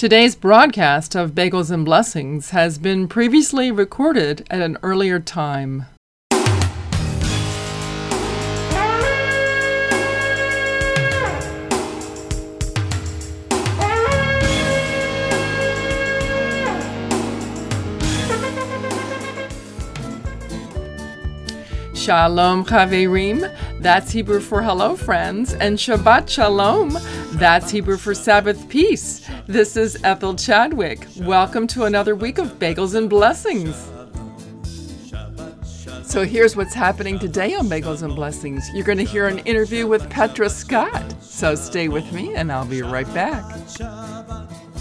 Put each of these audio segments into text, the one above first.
Today's broadcast of Bagels and Blessings has been previously recorded at an earlier time. Shalom Chaverim, that's Hebrew for hello friends, and Shabbat Shalom, that's Hebrew for Sabbath peace. This is Ethel Chadwick. Welcome to another week of Bagels and Blessings. So here's what's happening today on Bagels and Blessings. You're going to hear an interview with Petra Scott. So stay with me and I'll be right back.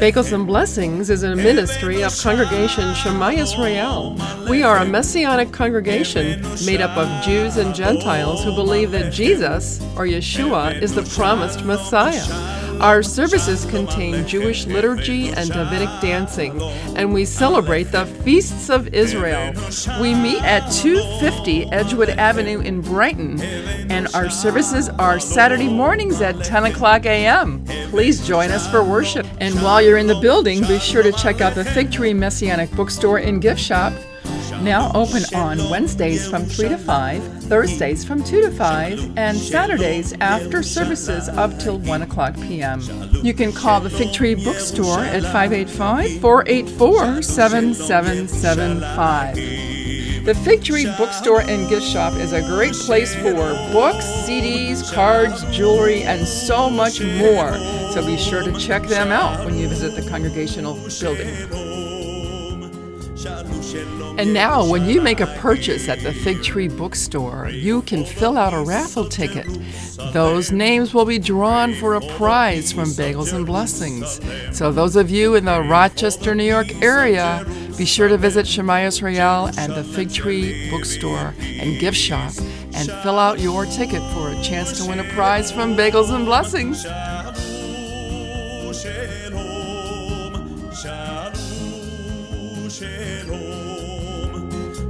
Bagels and Blessings is a ministry of Congregation Shema Yisrael. We are a messianic congregation made up of Jews and Gentiles who believe that Jesus, or Yeshua, is the promised Messiah. Our services contain Jewish liturgy and Davidic dancing, and we celebrate the feasts of Israel. We meet at 250 Edgewood Avenue in Brighton, and our services are Saturday mornings at 10 o'clock a.m. Please join us for worship. And while you're in the building, be sure to check out the Fig Tree Messianic Bookstore and Gift Shop. Now open on Wednesdays from 3 to 5, Thursdays from 2 to 5, and Saturdays after services up till 1 o'clock p.m. You can call the Fig Tree Bookstore at 585 484 7775. The Fig Tree Bookstore and Gift Shop is a great place for books, CDs, cards, jewelry, and so much more. So be sure to check them out when you visit the congregational building. And now, when you make a purchase at the Fig Tree Bookstore, you can fill out a raffle ticket. Those names will be drawn for a prize from Bagels and Blessings. So, those of you in the Rochester, New York area, be sure to visit Shema Yisrael and the Fig Tree Bookstore and Gift Shop and fill out your ticket for a chance to win a prize from Bagels and Blessings.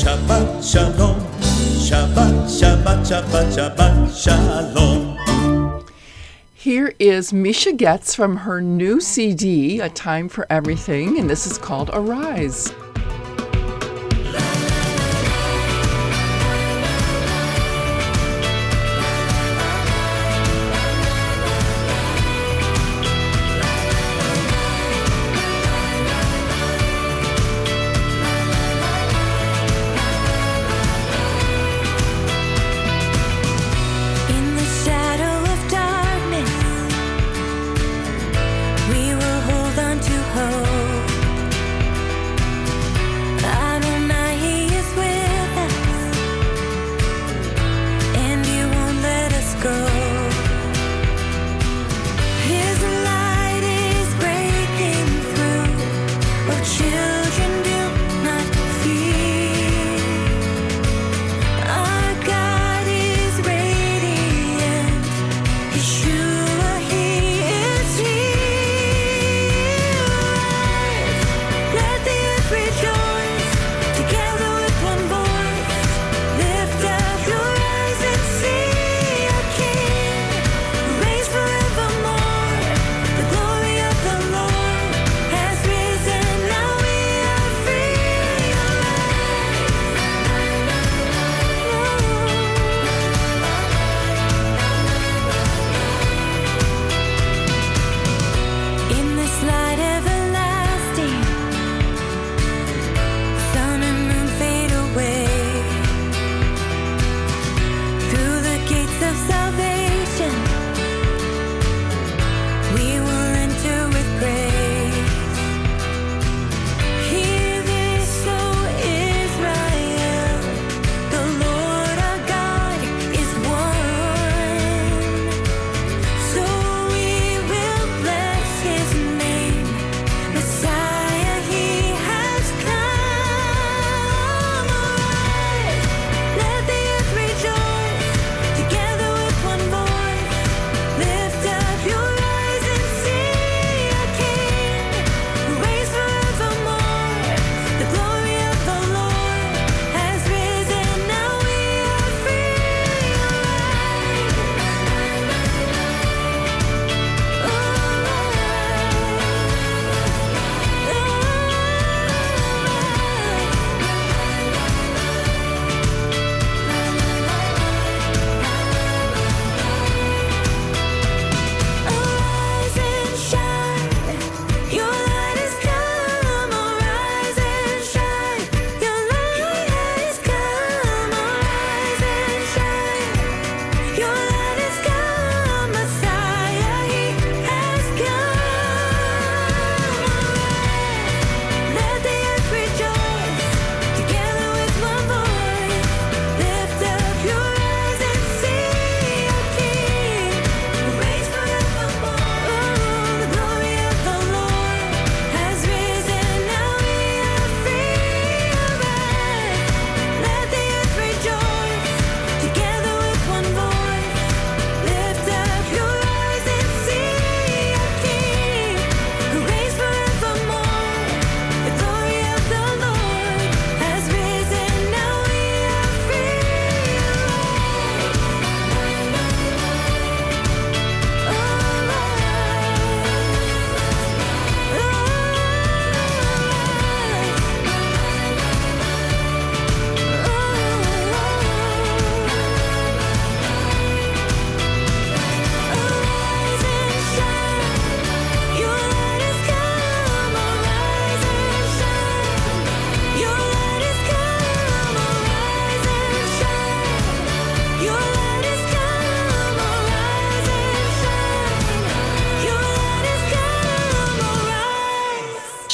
Shabbat Shalom, Shabbat, Shabbat, Shabbat, Shabbat Shalom. Here is Misha Goetz from her new CD, A Time for Everything, and this is called Arise.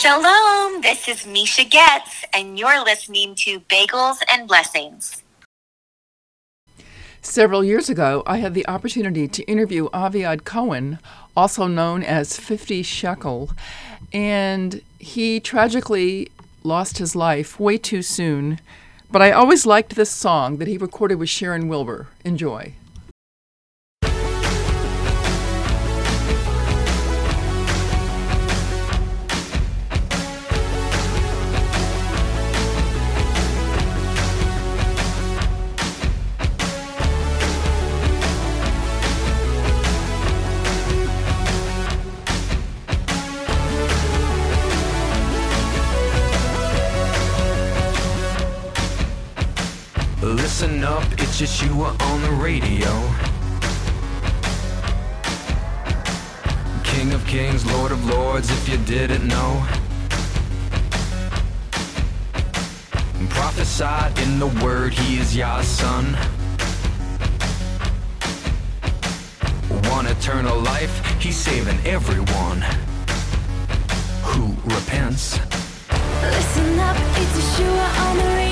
Shalom, this is Misha Goetz, and you're listening to Bagels and Blessings. Several years ago, I had the opportunity to interview Aviad Cohen, also known as 50 Shekel, and he tragically lost his life way too soon. But I always liked this song that he recorded with Sharon Wilbur. Enjoy. Listen up, it's Yeshua on the radio. King of kings, Lord of lords, if you didn't know. Prophesied in the word, he is Yah's son. One eternal life, he's saving everyone who repents. Listen up, it's Yeshua on the radio.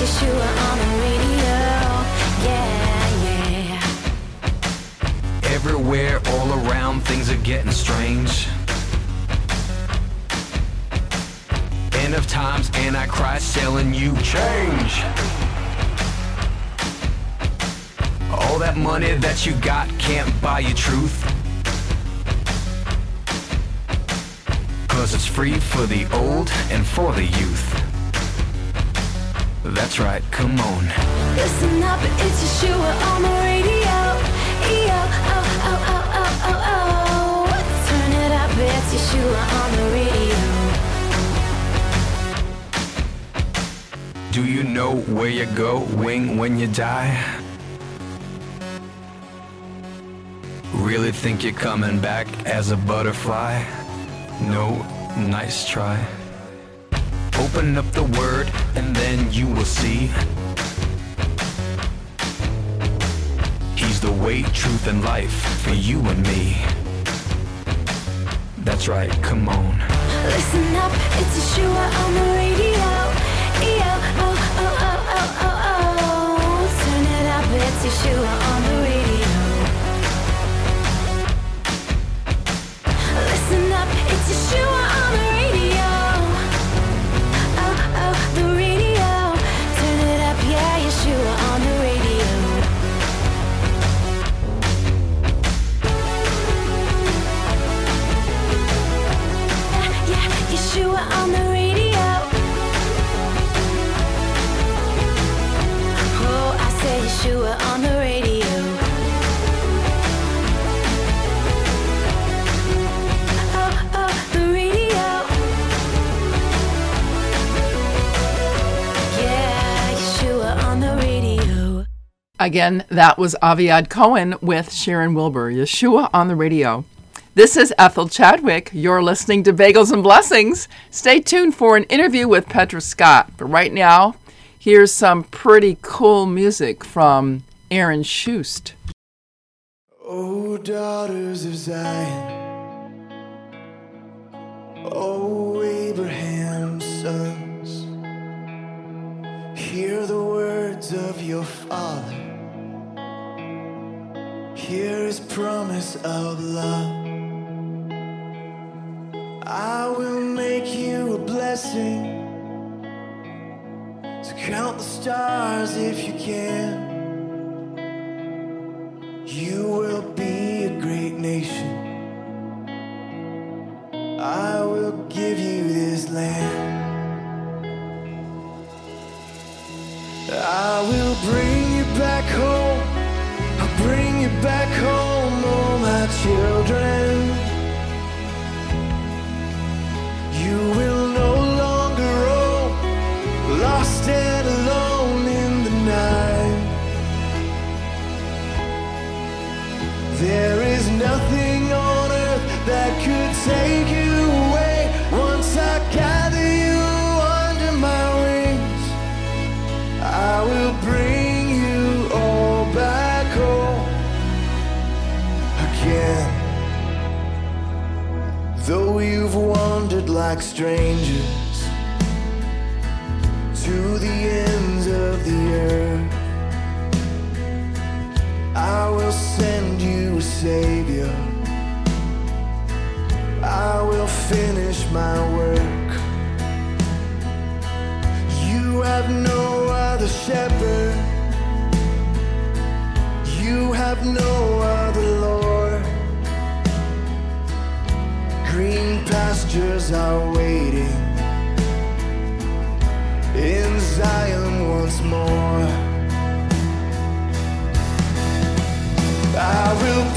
Yeshua on the radio. Yeah, yeah. Everywhere, all around, things are getting strange. End of times, Antichrist selling you change. All that money that you got can't buy you truth. Cause it's free for the old and for the youth. That's right, come on. Listen up, it's Yeshua on the radio. Yo, oh, oh, oh, oh, oh, oh. Turn it up, it's Yeshua on the radio. Do you know where you go, wing, when you die? Really think you're coming back as a butterfly? No, nice try. Open up the word and then you will see. He's the way, truth, and life for you and me. That's right, come on. Listen up, it's Yeshua on the radio. Yo, oh, oh, oh, oh, oh, oh. Turn it up, it's Yeshua on the radio. Listen up, it's Yeshua Oh, oh. Again, that was Aviad Cohen with Sharon Wilbur, Yeshua on the radio. This is Ethel Chadwick. You're listening to Bagels and Blessings. Stay tuned for an interview with Petra Scott. But right now, here's some pretty cool music from Aaron Shust. Oh, daughters of Zion, oh, Abraham's sons, hear the words of your father. Hear his promise of love. I will make you a blessing. So count the stars if you can. You will be a great nation. I will give you this land. I will bring you back home. I'll bring you back home, oh my children. Like strangers to the ends of the earth. I will send you a savior. I will finish my work. You have no other shepherd. You have no Green are waiting in Zion once more. I will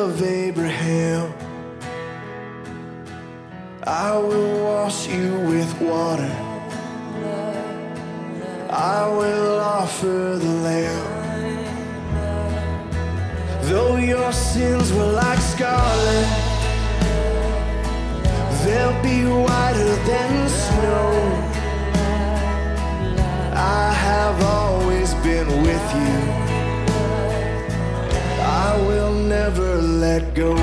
of Abraham. I will wash you with water. I will offer the lamb. Though your sins were like scarlet, they'll be whiter than snow. I have always been with you. I will never let go.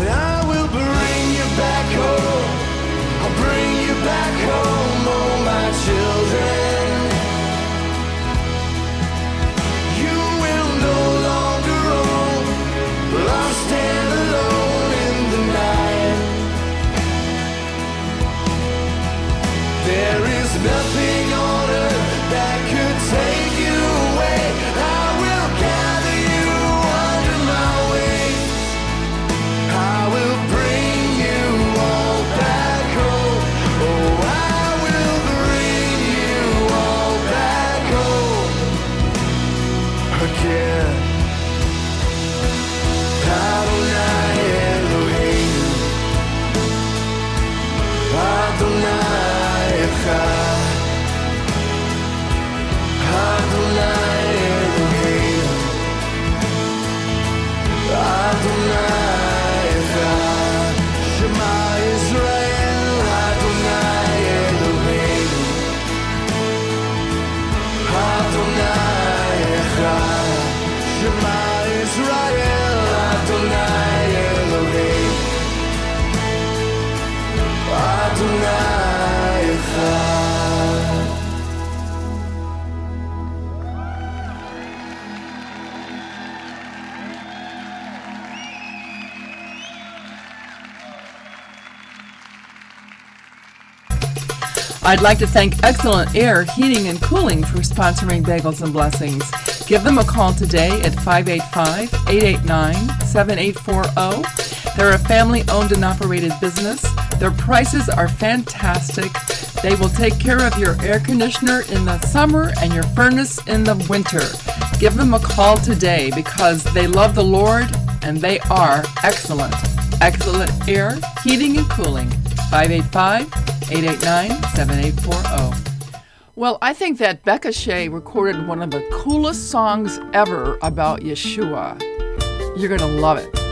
And I will bring you back home. I'll bring you back home, I'd like to thank Excellent Air Heating and Cooling for sponsoring Bagels and Blessings. Give them a call today at 585 889 7840. They're a family owned and operated business. Their prices are fantastic. They will take care of your air conditioner in the summer and your furnace in the winter. Give them a call today because they love the Lord and they are excellent. Excellent Air Heating and Cooling. 585 889 7840. Well, I think that Becca Shea recorded one of the coolest songs ever about Yeshua. You're going to love it.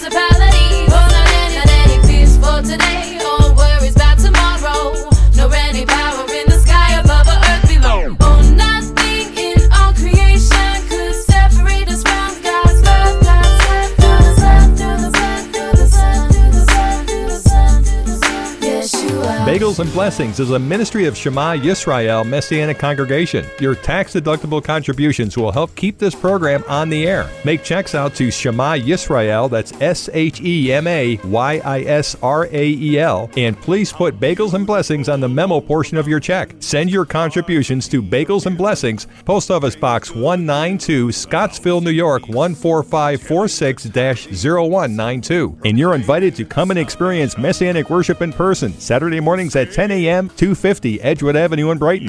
surprise. and Blessings is a ministry of Shema Yisrael Messianic Congregation. Your tax deductible contributions will help keep this program on the air. Make checks out to Shema Yisrael, that's S H E M A Y I S R A E L, and please put Bagels and Blessings on the memo portion of your check. Send your contributions to Bagels and Blessings, Post Office Box 192, Scottsville, New York 14546 0192. And you're invited to come and experience Messianic worship in person Saturday mornings at 10 a.m., 250 Edgewood Avenue in Brighton.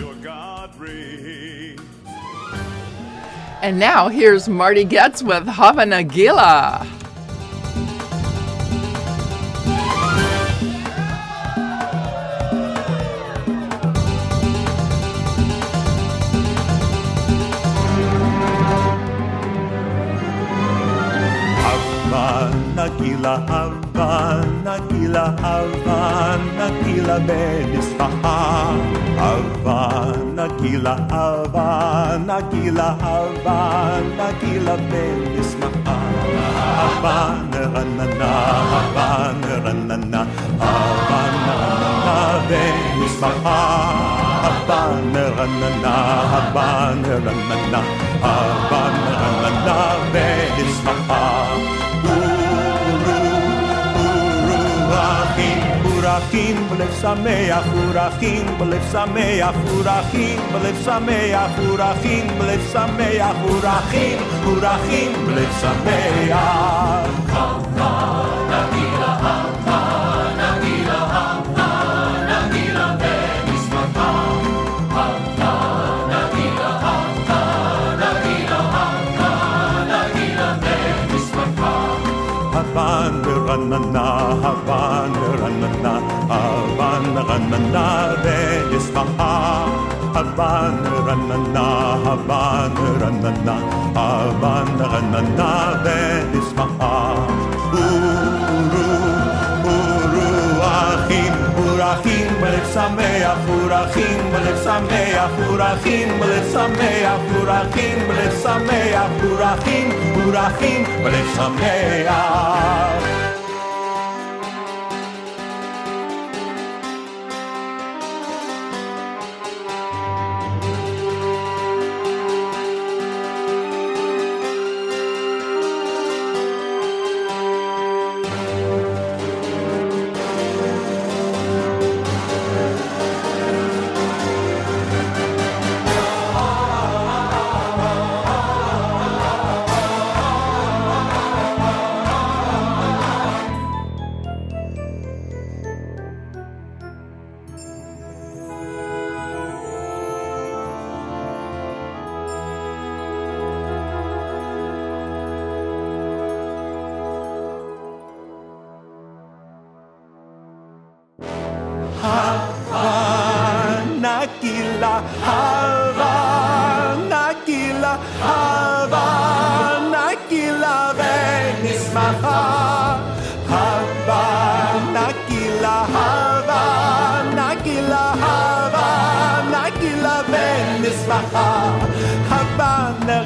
And now here's Marty Goetz with Hava Nagila. Hava Nagila, Havana, Kila, Havana, Kila, Ben Isfahan. Havana, Kila, Havana, Kila, Havana, Kila, Ben Isfahan. Havana, Ranana, Havana, Ranana, Havana, Ranana, Havana, Ranana, Havana, Ranana, Havana, Ranana, פורחים בלב שמח, פורחים בלב שמח, פורחים בלב שמח, פורחים בלב שמח, פורחים, פורחים בלב שמח. Nare Isfahan. Havana, Ranana, Havana, Ranana, Havana, Ranana, Ben Ismaha. Uru, Uru, Achim, Urachim, Melech Sameach, Urachim, Melech Sameach, Urachim, Melech Sameach, Urachim, Melech Sameach, Urachim, Urachim, Melech Sameach.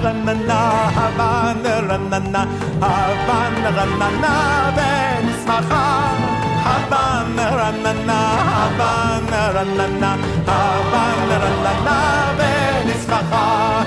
רננה, הבנה רננה, הבנה רננה ונשמחה. הבנה רננה, הבנה רננה, הבנה רננה ונשמחה.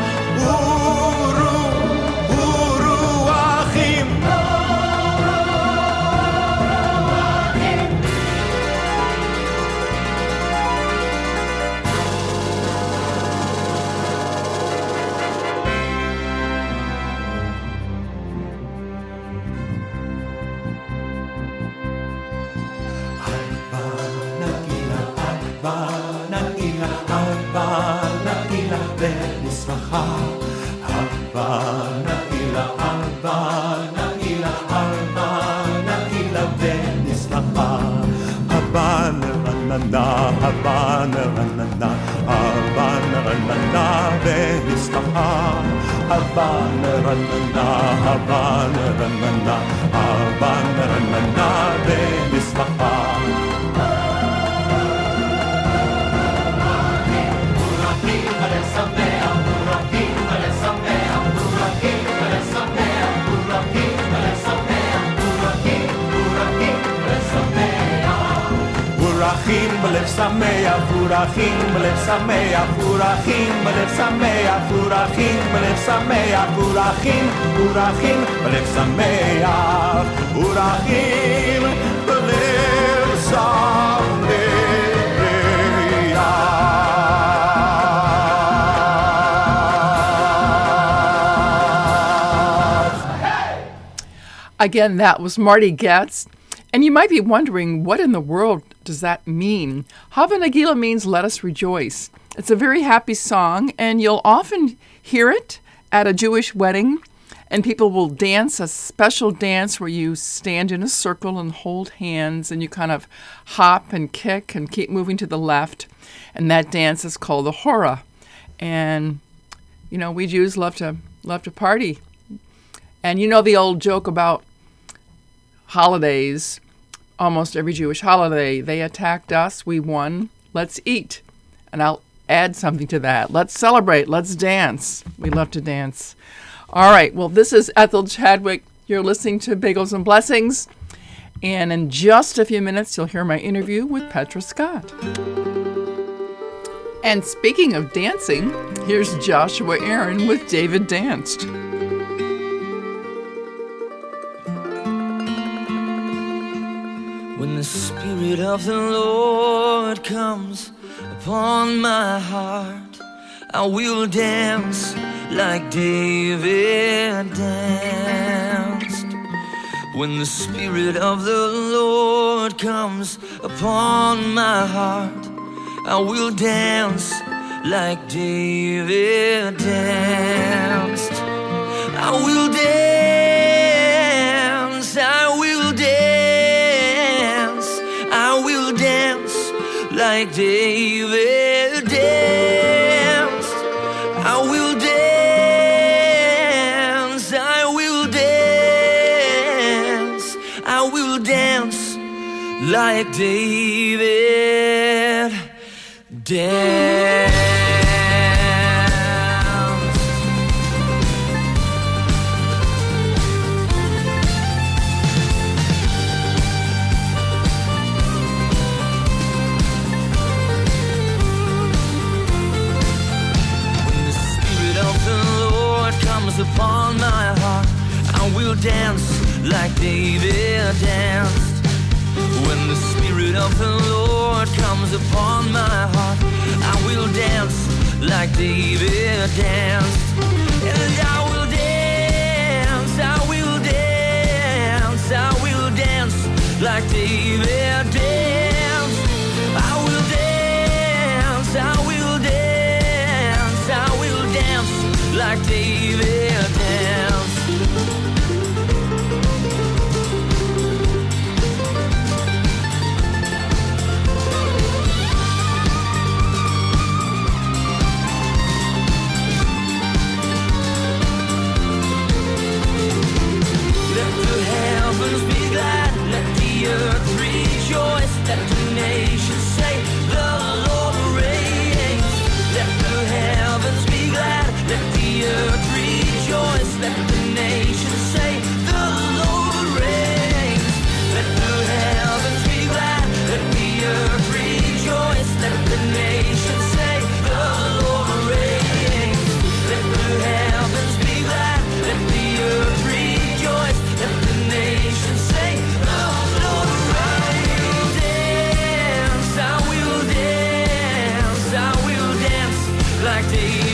Havana, Havana, Havana, Havana, Havana, Havana, Havana, פורחים בלב שמח, פורחים בלב שמח, פורחים בלב שמח, פורחים בלב שמח, פורחים, פורחים בלב שמח, פורחים בלב שמח. Again, that was Marty Goetz. And you might be wondering what in the world does that mean? Hava Nagila means let us rejoice. It's a very happy song, and you'll often hear it at a Jewish wedding, and people will dance a special dance where you stand in a circle and hold hands, and you kind of hop and kick and keep moving to the left. And that dance is called the Hora. And, you know, we Jews love to love to party. And you know the old joke about holidays, almost every Jewish holiday, they attacked us, we won, let's eat. And I'll add something to that. Let's celebrate, let's dance. We love to dance. All right, well, this is Ethel Chadwick. You're listening to Bagels and Blessings. And in just a few minutes, you'll hear my interview with Petra Scott. And speaking of dancing, here's Joshua Aaron with David Danced. When the Spirit of the Lord comes upon my heart, I will dance like David danced. When the Spirit of the Lord comes upon my heart, I will dance like David danced. I will dance, I will like David danced. I will dance, I will dance, I will dance like David danced. Like David danced. When the Spirit of the Lord comes upon my heart, I will dance like David danced. And I will dance, I will dance, I will dance like David danced. I will dance, I will dance, I will dance like David like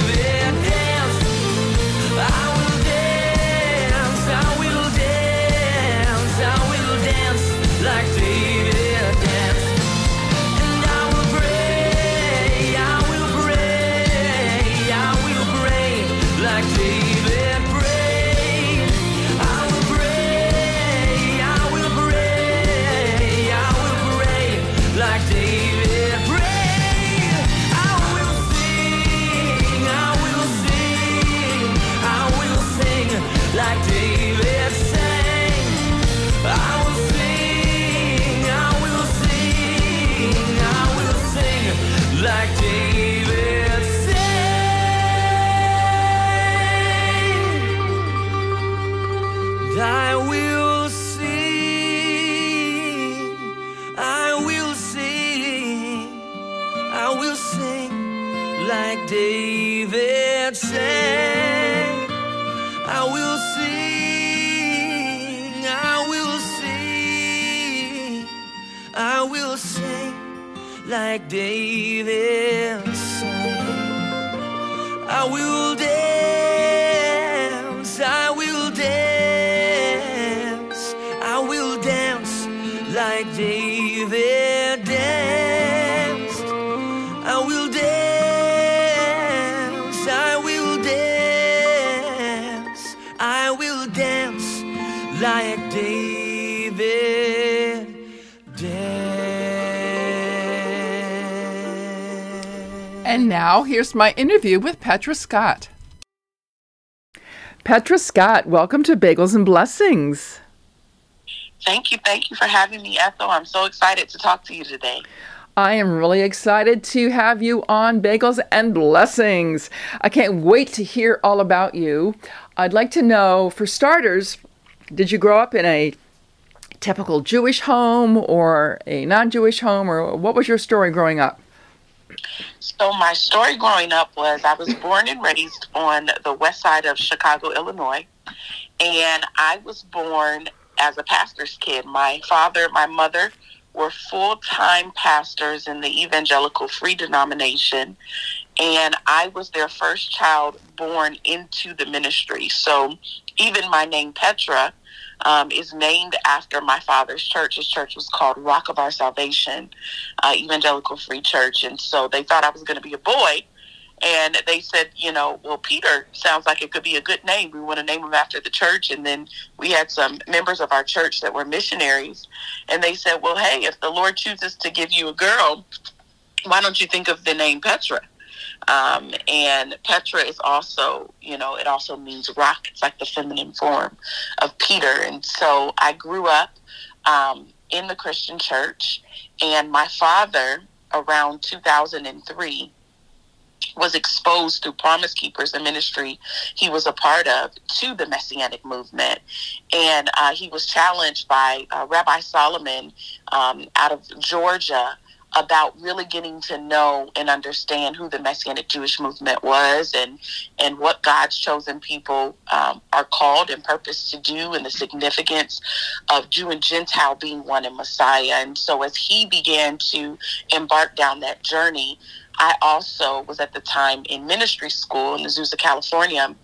here's my interview with Petra Scott. Petra Scott, welcome to Bagels and Blessings. Thank you. Thank you for having me, Ethel. I'm so excited to talk to you today. I am really excited to have you on Bagels and Blessings. I can't wait to hear all about you. I'd like to know, for starters, did you grow up in a typical Jewish home or a non Jewish home, or what was your story growing up? So, my story growing up was I was born and raised on the west side of Chicago, Illinois. And I was born as a pastor's kid. My father, my mother were full time pastors in the evangelical free denomination. And I was their first child born into the ministry. So, even my name, Petra, um, is named after my father's church. His church was called Rock of Our Salvation, uh, Evangelical Free Church. And so they thought I was going to be a boy. And they said, you know, well, Peter sounds like it could be a good name. We want to name him after the church. And then we had some members of our church that were missionaries. And they said, well, hey, if the Lord chooses to give you a girl, why don't you think of the name Petra? Um, and Petra is also, you know, it also means rock. It's like the feminine form of Peter. And so I grew up um, in the Christian church, and my father around 2003 was exposed through Promise Keepers, the ministry he was a part of, to the Messianic movement. And uh, he was challenged by uh, Rabbi Solomon um, out of Georgia about really getting to know and understand who the Messianic Jewish movement was and and what God's chosen people um, are called and purposed to do and the significance of Jew and Gentile being one in Messiah. And so as he began to embark down that journey, I also was at the time in ministry school in Azusa, California,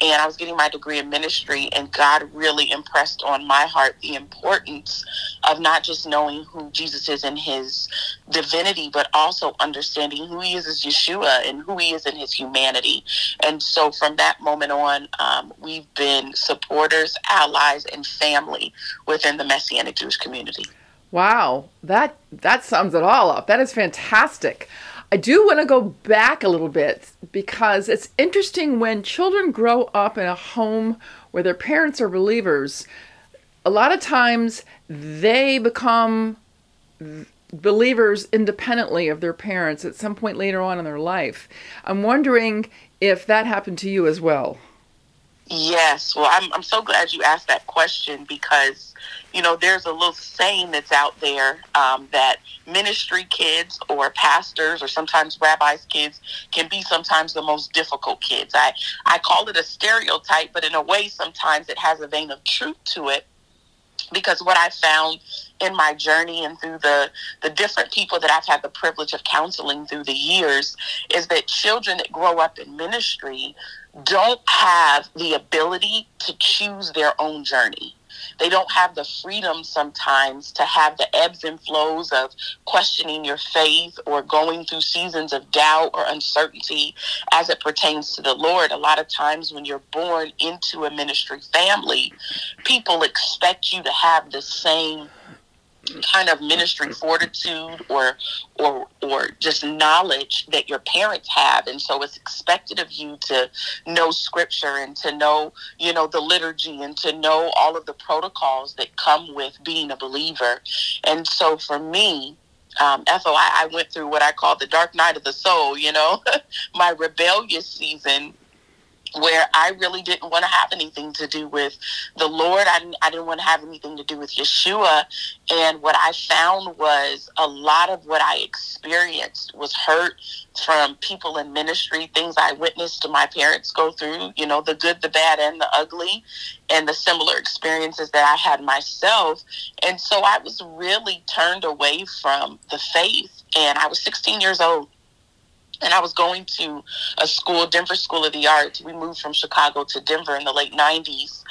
and I was getting my degree in ministry, and God really impressed on my heart the importance of not just knowing who Jesus is in his divinity, but also understanding who he is as Yeshua and who he is in his humanity. And so from that moment on, um, we've been supporters, allies, and family within the Messianic Jewish community. Wow, that that sums it all up. That is fantastic. I do want to go back a little bit because it's interesting when children grow up in a home where their parents are believers. A lot of times they become believers independently of their parents at some point later on in their life. I'm wondering if that happened to you as well. Yes. Well, I'm, I'm so glad you asked that question because, you know, there's a little saying that's out there um, that ministry kids or pastors or sometimes rabbis' kids can be sometimes the most difficult kids. I, I call it a stereotype, but in a way, sometimes it has a vein of truth to it because what I found in my journey and through the the different people that I've had the privilege of counseling through the years is that children that grow up in ministry don't have the ability to choose their own journey. They don't have the freedom sometimes to have the ebbs and flows of questioning your faith or going through seasons of doubt or uncertainty as it pertains to the Lord. A lot of times when you're born into a ministry family, people expect you to have the same kind of ministry fortitude or or or just knowledge that your parents have. And so it's expected of you to know scripture and to know you know the liturgy and to know all of the protocols that come with being a believer. And so for me um, Ethel, I, I went through what I call the dark night of the soul, you know, my rebellious season where I really didn't want to have anything to do with the Lord. I didn't, I didn't want to have anything to do with Yeshua. And what I found was a lot of what I experienced was hurt from people in ministry, things I witnessed my parents go through, you know, the good, the bad, and the ugly, and the similar experiences that I had myself. And so I was really turned away from the faith. And I was 16 years old and I was going to a school, Denver School of the Arts. We moved from Chicago to Denver in the late 90s.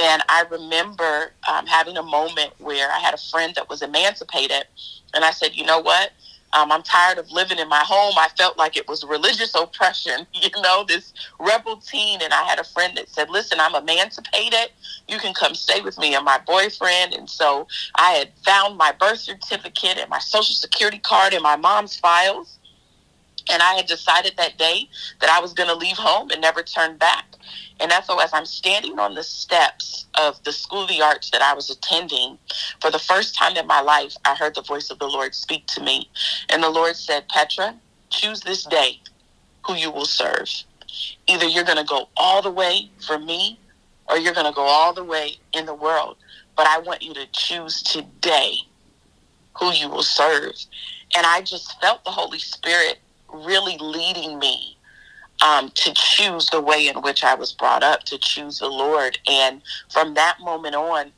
And I remember um, having a moment where I had a friend that was emancipated. And I said, you know what? Um, I'm tired of living in my home. I felt like it was religious oppression, you know, this rebel teen. And I had a friend that said, listen, I'm emancipated. You can come stay with me and my boyfriend. And so I had found my birth certificate and my social security card in my mom's files and I had decided that day that I was going to leave home and never turn back. And so as I'm standing on the steps of the School of the Arts that I was attending, for the first time in my life, I heard the voice of the Lord speak to me. And the Lord said, Petra, choose this day who you will serve. Either you're going to go all the way for me or you're going to go all the way in the world. But I want you to choose today who you will serve. And I just felt the Holy Spirit really leading me um, to choose the way in which I was brought up, to choose the Lord. And from that moment on,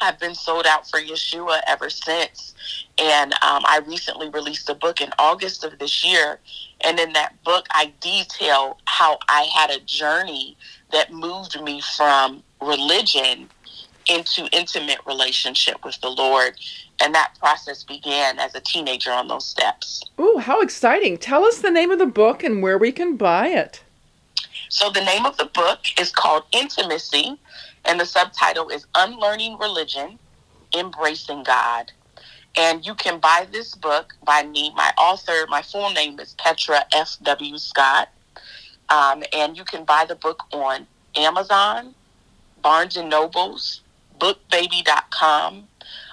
I've been sold out for Yeshua ever since. And um, I recently released a book in August of this year. And in that book, I detail how I had a journey that moved me from religion into intimate relationship with the Lord. And that process began as a teenager on those steps. Ooh, how exciting. Tell us the name of the book and where we can buy it. So, the name of the book is called Intimacy, and the subtitle is Unlearning Religion, Embracing God. And you can buy this book by me. My author, my full name is Petra F.W. Scott. Um, and you can buy the book on Amazon, Barnes and Nobles, bookbaby.com,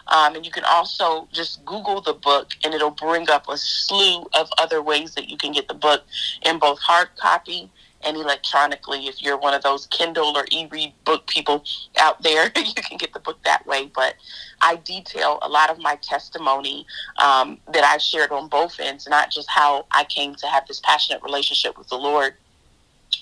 Um, and you can also just Google the book, and it'll bring up a slew of other ways that you can get the book in both hard copy and electronically. If you're one of those Kindle or e-read book people out there, you can get the book that way. But I detail a lot of my testimony um, that I've shared on both ends, not just how I came to have this passionate relationship with the Lord,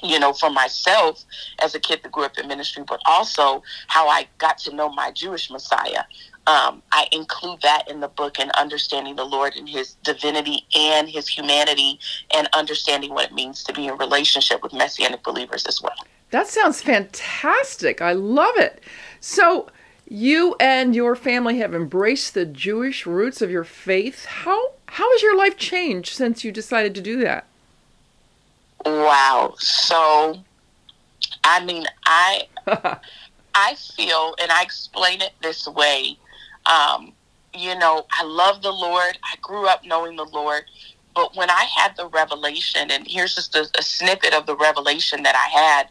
you know, for myself as a kid that grew up in ministry, but also how I got to know my Jewish Messiah. Um, I include that in the book and understanding the Lord and his divinity and his humanity and understanding what it means to be in relationship with Messianic believers as well. That sounds fantastic. I love it. So, you and your family have embraced the Jewish roots of your faith. How how has your life changed since you decided to do that? Wow. So, I mean, I I feel, and I explain it this way. Um, you know, I love the Lord. I grew up knowing the Lord, but when I had the revelation, and here's just a, a snippet of the revelation that I had.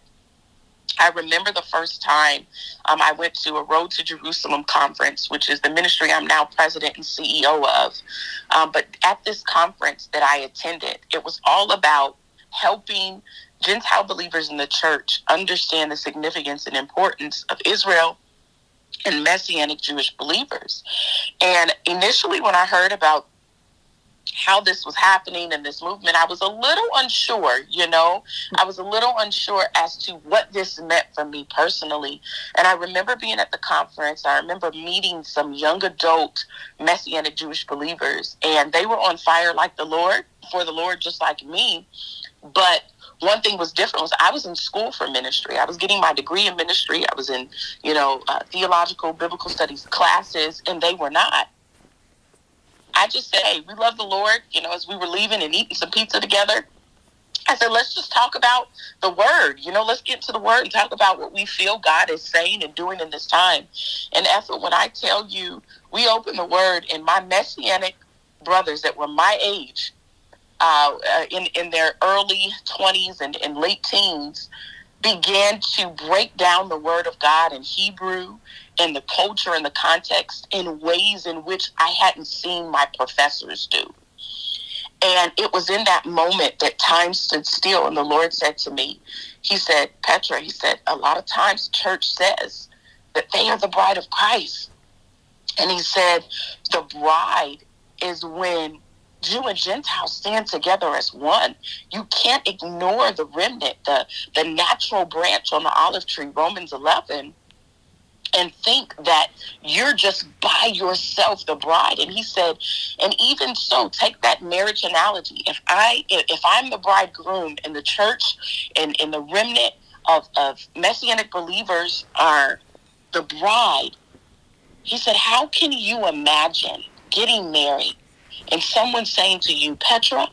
I remember the first time um, I went to a Road to Jerusalem conference, which is the ministry I'm now president and CEO of. Um, but at this conference that I attended, it was all about helping Gentile believers in the church understand the significance and importance of Israel and Messianic Jewish believers. And initially, when I heard about how this was happening in this movement, I was a little unsure, you know, I was a little unsure as to what this meant for me personally. And I remember being at the conference, I remember meeting some young adult Messianic Jewish believers, and they were on fire like the Lord, for the Lord, just like me. But one thing was different was I was in school for ministry. I was getting my degree in ministry. I was in, you know, uh, theological, biblical studies classes, and they were not. I just said, hey, we love the Lord. You know, as we were leaving and eating some pizza together, I said, let's just talk about the word. You know, let's get to the word and talk about what we feel God is saying and doing in this time. And Ethel, when I tell you, we opened the word, and my messianic brothers that were my age, uh, uh, in, in their early 20s and, and late teens, began to break down the word of God in Hebrew and the culture and the context in ways in which I hadn't seen my professors do. And it was in that moment that time stood still, and the Lord said to me, He said, Petra, He said, a lot of times church says that they are the bride of Christ. And He said, the bride is when Jew and Gentile stand together as one. You can't ignore the remnant, the, the natural branch on the olive tree, Romans 11, and think that you're just by yourself the bride and he said and even so take that marriage analogy if i if i'm the bridegroom and the church and, and the remnant of, of messianic believers are the bride he said how can you imagine getting married and someone saying to you petra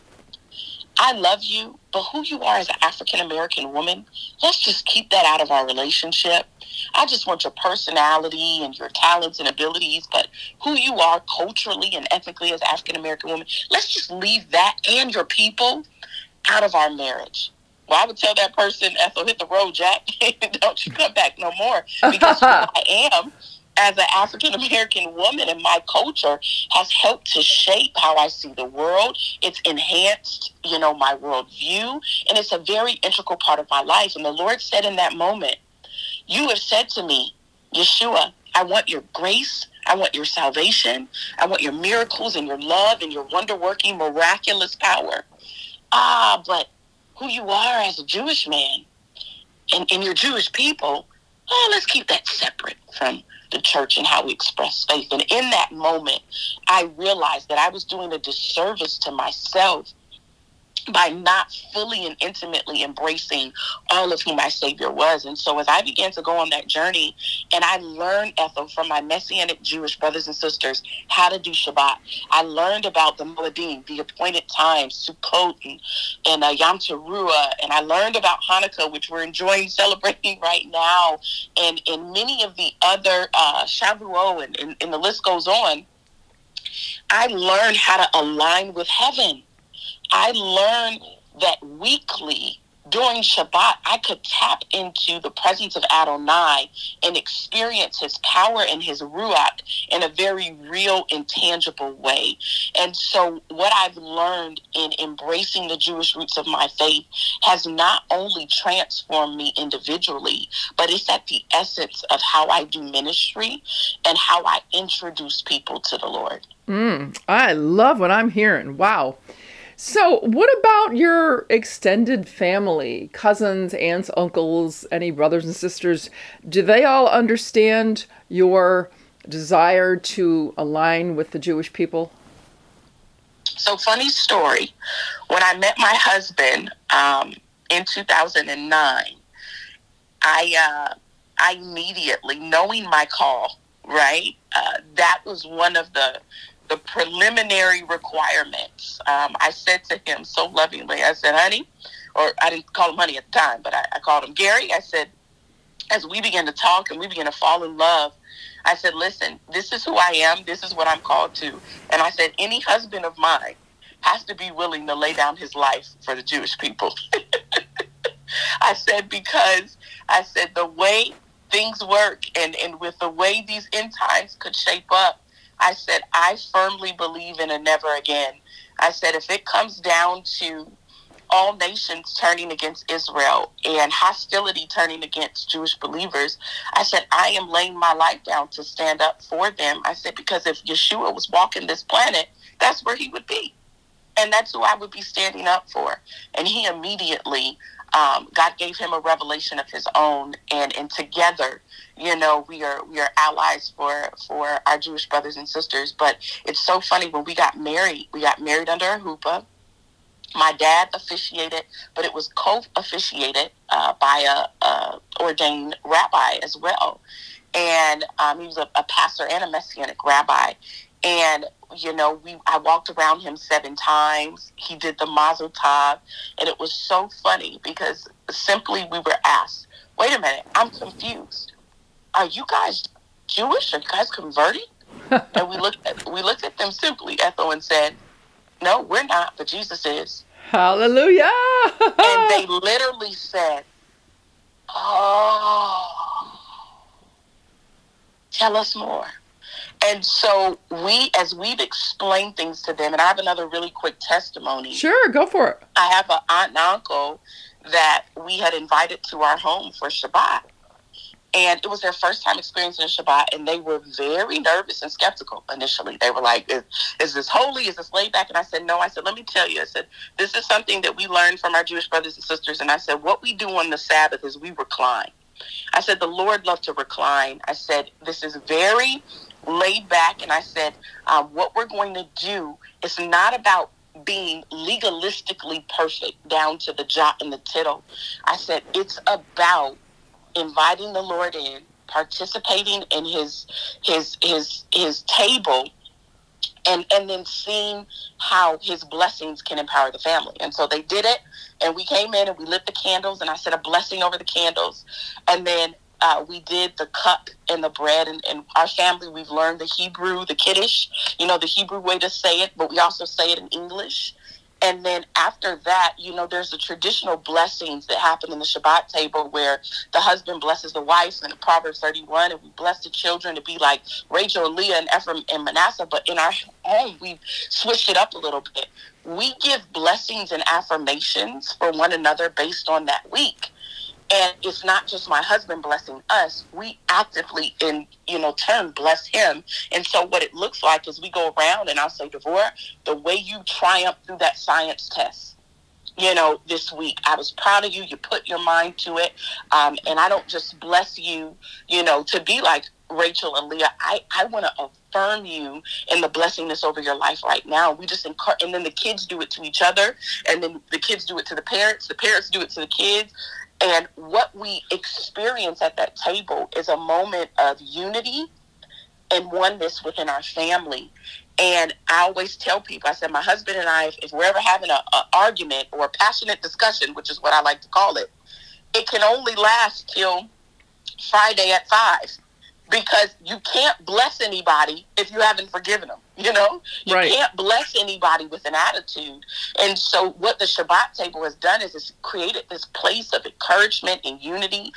I love you, but who you are as an African American woman, let's just keep that out of our relationship. I just want your personality and your talents and abilities, but who you are culturally and ethnically as African American woman, let's just leave that and your people out of our marriage. Well, I would tell that person, Ethel, hit the road, Jack. Don't you come back no more. Because who I am as an African American woman and my culture has helped to shape how I see the world. It's enhanced, you know, my worldview, and it's a very integral part of my life. And the Lord said in that moment, You have said to me, Yeshua, I want your grace. I want your salvation. I want your miracles and your love and your wonder working, miraculous power. Ah, but who you are as a Jewish man and, and your Jewish people, oh, let's keep that separate from the church and how we express faith. And in that moment, I realized that I was doing a disservice to myself by not fully and intimately embracing all of who my Savior was. And so as I began to go on that journey and I learned, Ethel, from my Messianic Jewish brothers and sisters, how to do Shabbat. I learned about the Moedim, the appointed times, Sukkot and, and uh, Yom Teruah. And I learned about Hanukkah, which we're enjoying celebrating right now. And, and many of the other uh, Shavuot and, and, and the list goes on. I learned how to align with heaven. I learned that weekly during Shabbat, I could tap into the presence of Adonai and experience his power and his Ruach in a very real, intangible way. And so, what I've learned in embracing the Jewish roots of my faith has not only transformed me individually, but it's at the essence of how I do ministry and how I introduce people to the Lord. Mm, I love what I'm hearing. Wow. So, what about your extended family, cousins, aunts, uncles, any brothers and sisters? Do they all understand your desire to align with the Jewish people? So, funny story. When I met my husband um, in 2009, I uh, I immediately, knowing my call, right, uh, that was one of the the preliminary requirements. Um, I said to him so lovingly, I said, honey, or I didn't call him honey at the time, but I, I called him Gary. I said, as we began to talk and we began to fall in love, I said, listen, this is who I am. This is what I'm called to. And I said, any husband of mine has to be willing to lay down his life for the Jewish people. I said, because I said, the way things work and, and with the way these end times could shape up, I said, I firmly believe in a never again. I said, if it comes down to all nations turning against Israel and hostility turning against Jewish believers, I said, I am laying my life down to stand up for them. I said, because if Yeshua was walking this planet, that's where he would be. And that's who I would be standing up for. And he immediately, um, God gave him a revelation of his own, and, and together, you know, we are we are allies for for our Jewish brothers and sisters. But it's so funny when we got married, we got married under a chuppah. my dad officiated, but it was co-officiated uh, by a, a, ordained rabbi as well, and um, he was a, a, pastor and a messianic rabbi. And you know, we I walked around him seven times. He did the Mazel Tov, and it was so funny because simply we were asked, "Wait a minute, I'm confused. Are you guys Jewish? Are you guys converting?" and we looked at we looked at them simply, Ethel, and said, no, we're not, but Jesus is. Hallelujah. and they literally said, Oh, tell us more. And so we, as we've explained things to them, and I have another really quick testimony. Sure, go for it. I have an aunt and uncle that we had invited to our home for Shabbat. And it was their first time experiencing Shabbat, and they were very nervous and skeptical initially. They were like, is, is this holy? Is this laid back? And I said, No. I said, Let me tell you. I said, This is something that we learned from our Jewish brothers and sisters. And I said, What we do on the Sabbath is we recline. I said, The Lord loved to recline. I said, This is very laid back. And I said, um, What we're going to do is not about being legalistically perfect down to the jot and the tittle. I said, It's about inviting the Lord in, participating in his his his his table and and then seeing how his blessings can empower the family. And so they did it and we came in and we lit the candles and I said a blessing over the candles. And then uh, we did the cup and the bread and, and our family we've learned the Hebrew, the Kiddush, you know, the Hebrew way to say it, but we also say it in English. And then after that, you know, there's the traditional blessings that happen in the Shabbat table where the husband blesses the wife in Proverbs 31, and we bless the children to be like Rachel and Leah and Ephraim and Manasseh. But in our home, we've switched it up a little bit. We give blessings and affirmations for one another based on that week and it's not just my husband blessing us. We actively in you know turn bless him. And so what it looks like is we go around and i'll say devora the way you triumph through that science test you know this week i was proud of you. You put your mind to it. Um, and i don't just bless you you know to be like rachel and leah. I i want to affirm you in the blessing that's over your life right now. We just encourage and then the kids do it to each other and then the kids do it to the parents. The parents do it to the kids and what we experience at that table is a moment of unity and oneness within our family. And I always tell people, I said, my husband and I, if we're ever having an argument or a passionate discussion, which is what I like to call it, it can only last till Friday at five. Because you can't bless anybody if you haven't forgiven them. You know, you Right. can't bless anybody with an attitude. And so, what the Shabbat table has done is it's created this place of encouragement and unity.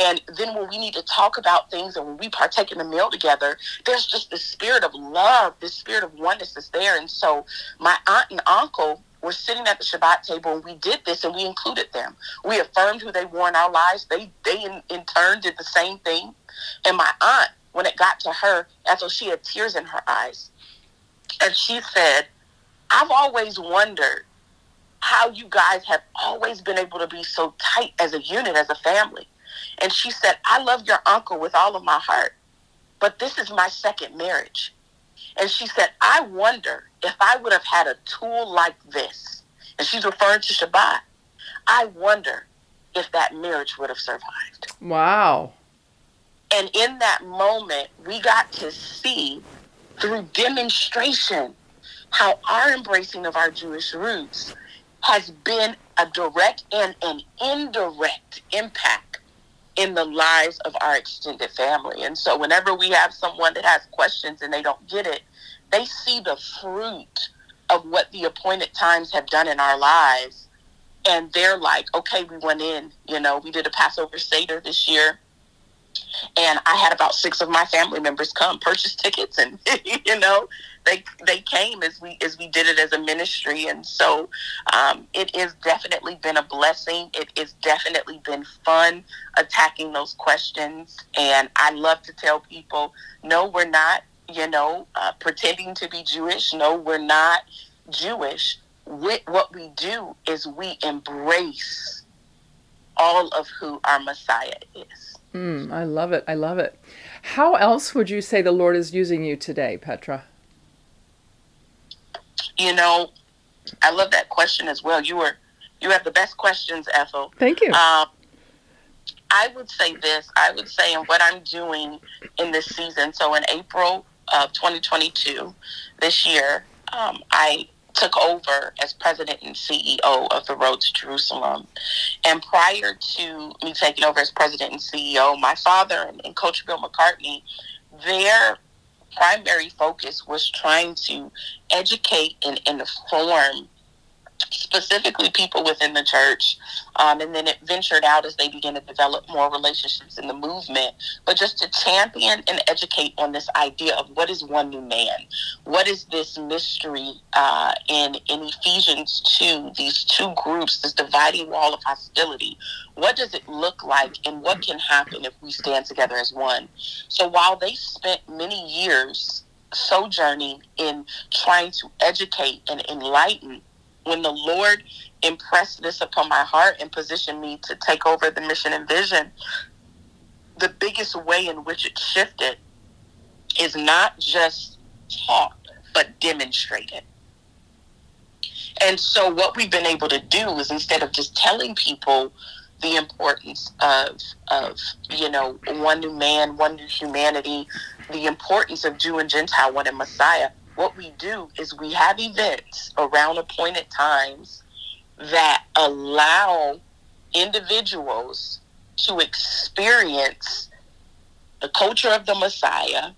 And then, when we need to talk about things and when we partake in the meal together, there's just this spirit of love, this spirit of oneness is there. And so, my aunt and uncle were sitting at the Shabbat table and we did this and we included them. We affirmed who they were in our lives. They, they in, in turn did the same thing. And my aunt, when it got to her, as though she had tears in her eyes, and she said, I've always wondered how you guys have always been able to be so tight as a unit, as a family. And she said, I love your uncle with all of my heart, but this is my second marriage. And she said, I wonder if I would have had a tool like this, and she's referring to Shabbat, I wonder if that marriage would have survived. Wow. And in that moment, we got to see through demonstration how our embracing of our Jewish roots has been a direct and an indirect impact in the lives of our extended family. And so, whenever we have someone that has questions and they don't get it, they see the fruit of what the appointed times have done in our lives. And they're like, okay, we went in. You know, we did a Passover Seder this year and I had about six of my family members come purchase tickets, and you know, they they came as we as we did it as a ministry, and so um, it has definitely been a blessing. It has definitely been fun attacking those questions, and I love to tell people, no, we're not, you know, uh, pretending to be Jewish. No, we're not Jewish. With what we do is we embrace all of who our Messiah is. Mm, I love it. I love it. How else would you say the Lord is using you today, Petra? You know, I love that question as well. You were you have the best questions, Ethel. Thank you. Um, I would say this. I would say in what I'm doing in this season. So in April of 2022, this year, um, I took over as president and CEO of the Road to Jerusalem. And prior to me taking over as president and CEO, my father and, and Coach Bill McCartney, their primary focus was trying to educate and, and inform specifically people within the church. Um, and then it ventured out as they began to develop more relationships in the movement, but just to champion and educate on this idea of what is one new man? What is this mystery uh, in, in Ephesians 2, these two groups, this dividing wall of hostility? What does it look like and what can happen if we stand together as one? So while they spent many years sojourning in trying to educate and enlighten when the Lord impressed this upon my heart and positioned me to take over the mission and vision, the biggest way in which it shifted is not just taught, but demonstrated. And so, what we've been able to do is instead of just telling people the importance of, of you know, one new man, one new humanity, the importance of Jew and Gentile, one in Messiah, what we do is we have events around appointed times that allow individuals to experience the culture of the Messiah.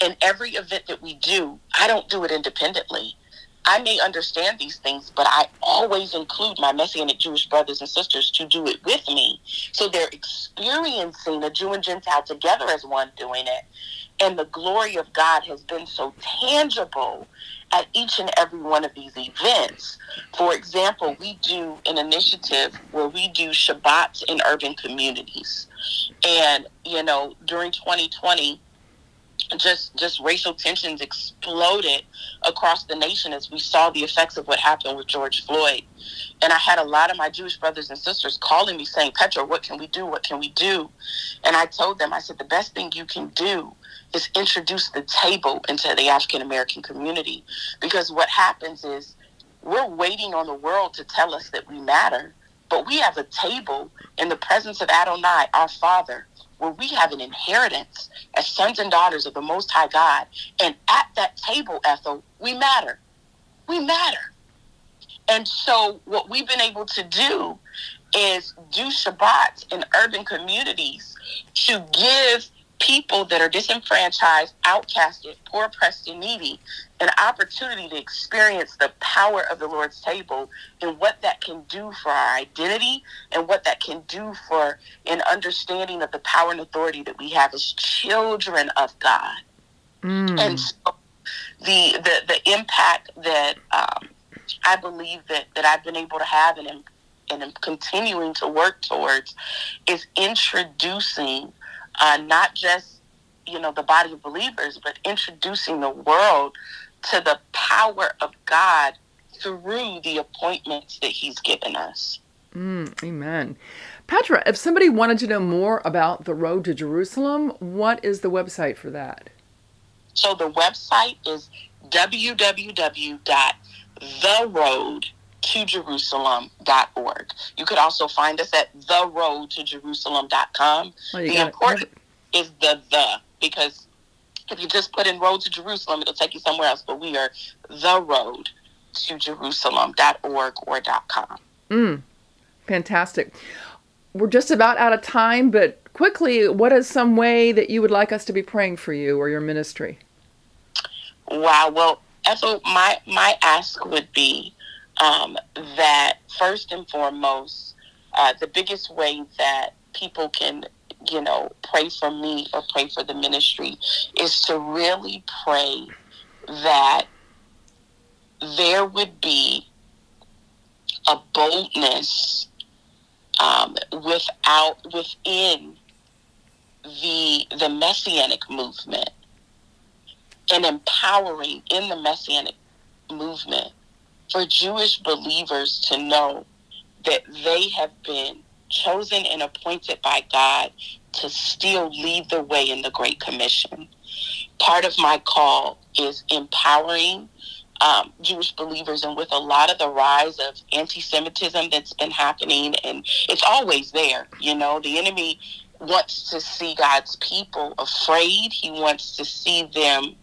And every event that we do, I don't do it independently. I may understand these things, but I always include my Messianic Jewish brothers and sisters to do it with me. So they're experiencing the Jew and Gentile together as one doing it. And the glory of God has been so tangible at each and every one of these events. For example, we do an initiative where we do Shabbats in urban communities. And, you know, during 2020, just just racial tensions exploded across the nation as we saw the effects of what happened with George Floyd. And I had a lot of my Jewish brothers and sisters calling me saying, Petra, what can we do? What can we do? And I told them, I said, the best thing you can do is introduce the table into the African American community. Because what happens is we're waiting on the world to tell us that we matter. But we have a table in the presence of Adonai, our Father, where we have an inheritance as sons and daughters of the Most High God. And at that table, Ethel, we matter. We matter. And so, what we've been able to do is do Shabbats in urban communities to give people that are disenfranchised, outcasted, poor, oppressed, and needy an opportunity to experience the power of the Lord's table and what that can do for our identity and what that can do for an understanding of the power and authority that we have as children of God. And so the, the, the impact that um, I believe that, that I've been able to have and am, and am continuing to work towards is introducing uh, not just you know the body of believers, but introducing the world to the power of God through the appointments that He's given us. Mm, amen. Petra, if somebody wanted to know more about the road to Jerusalem, what is the website for that? So the website is www.theroadtojerusalem.org. You could also find us at theroadtojerusalem.com. Oh, the important is the the because if you just put in road to Jerusalem, it'll take you somewhere else. But we are the road to Jerusalem.org or .com. Mm, fantastic. We're just about out of time, but quickly, what is some way that you would like us to be praying for you or your ministry? Wow. Well, Ethel, my my ask would be um, that first and foremost, uh, the biggest way that people can, you know, pray for me or pray for the ministry is to really pray that there would be a boldness um, without within the the messianic movement and empowering in the messianic movement for Jewish believers to know that they have been chosen and appointed by God to still lead the way in the Great Commission. Part of my call is empowering um, Jewish believers, and with a lot of the rise of anti Semitism that's been happening, and it's always there, you know, the enemy wants to see God's people afraid, he wants to see them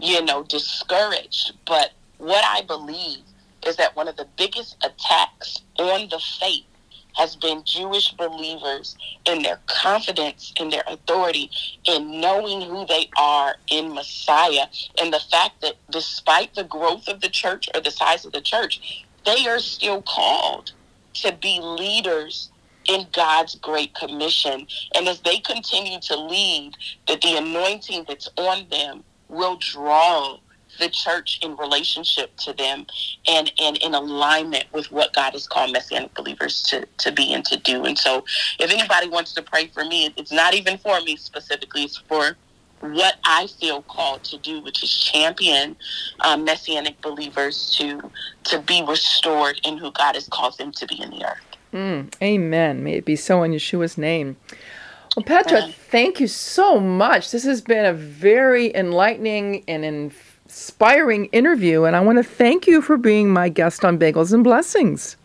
you know, discouraged. But what I believe is that one of the biggest attacks on the faith has been Jewish believers in their confidence in their authority in knowing who they are in Messiah and the fact that despite the growth of the church or the size of the church, they are still called to be leaders in God's great commission. And as they continue to lead, that the anointing that's on them will draw the church in relationship to them and, and in alignment with what God has called Messianic believers to, to be and to do. And so if anybody wants to pray for me, it's not even for me specifically, it's for what I feel called to do, which is champion um, Messianic believers to to be restored in who God has called them to be in the earth. Mm, amen. May it be so in Yeshua's name. Well, Petra, thank you so much. This has been a very enlightening and inspiring interview, and I want to thank you for being my guest on Bagels and Blessings.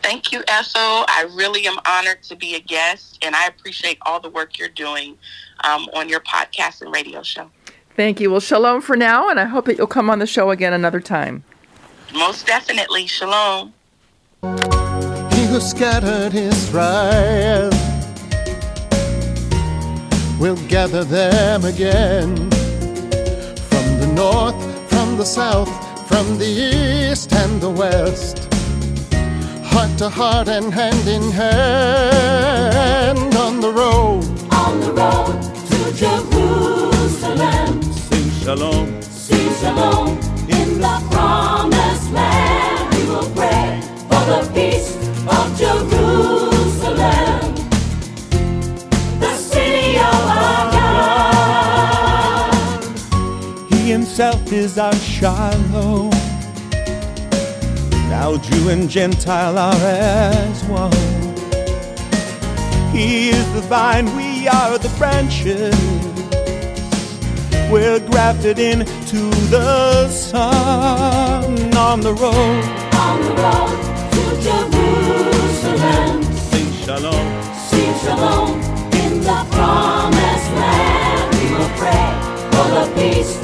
Thank you, Ethel. I really am honored to be a guest, and I appreciate all the work you're doing um, on your podcast and radio show. Thank you. Well, shalom for now, and I hope that you'll come on the show again another time. Most definitely. Shalom. He who scattered Israel will gather them again from the north, from the south, from the east and the west. Heart to heart and hand in hand on the road. On the road to Jerusalem, Sing shalom. see shalom in the promised land. We will pray for the peace of Jerusalem, himself is our shalom. Now Jew and Gentile are as one. He is the vine, we are the branches. We're grafted into the Son on the road. On the road to Jerusalem, Sing shalom. see shalom in the promised land. We will pray for the peace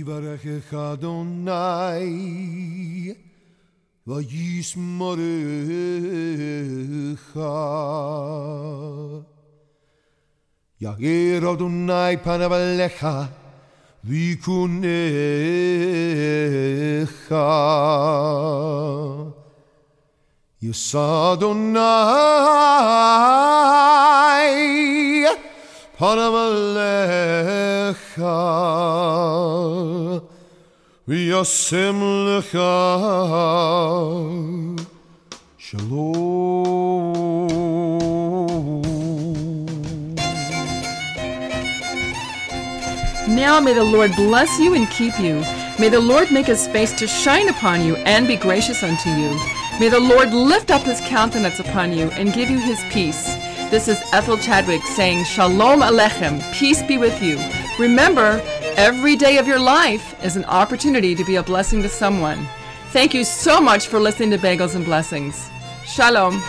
Yivarechech Adonai Vayismarecha. Yair Adonai panavalecha Vikunecha. Yes Adonai panav alecha וישם לך שלום. Now may the Lord bless you and keep you. May the Lord make his face to shine upon you and be gracious unto you. May the Lord lift up his countenance upon you and give you his peace. This is Ethel Chadwick saying, Shalom Alechem, peace be with you. Remember, every day of your life is an opportunity to be a blessing to someone. Thank you so much for listening to Bagels and Blessings. Shalom.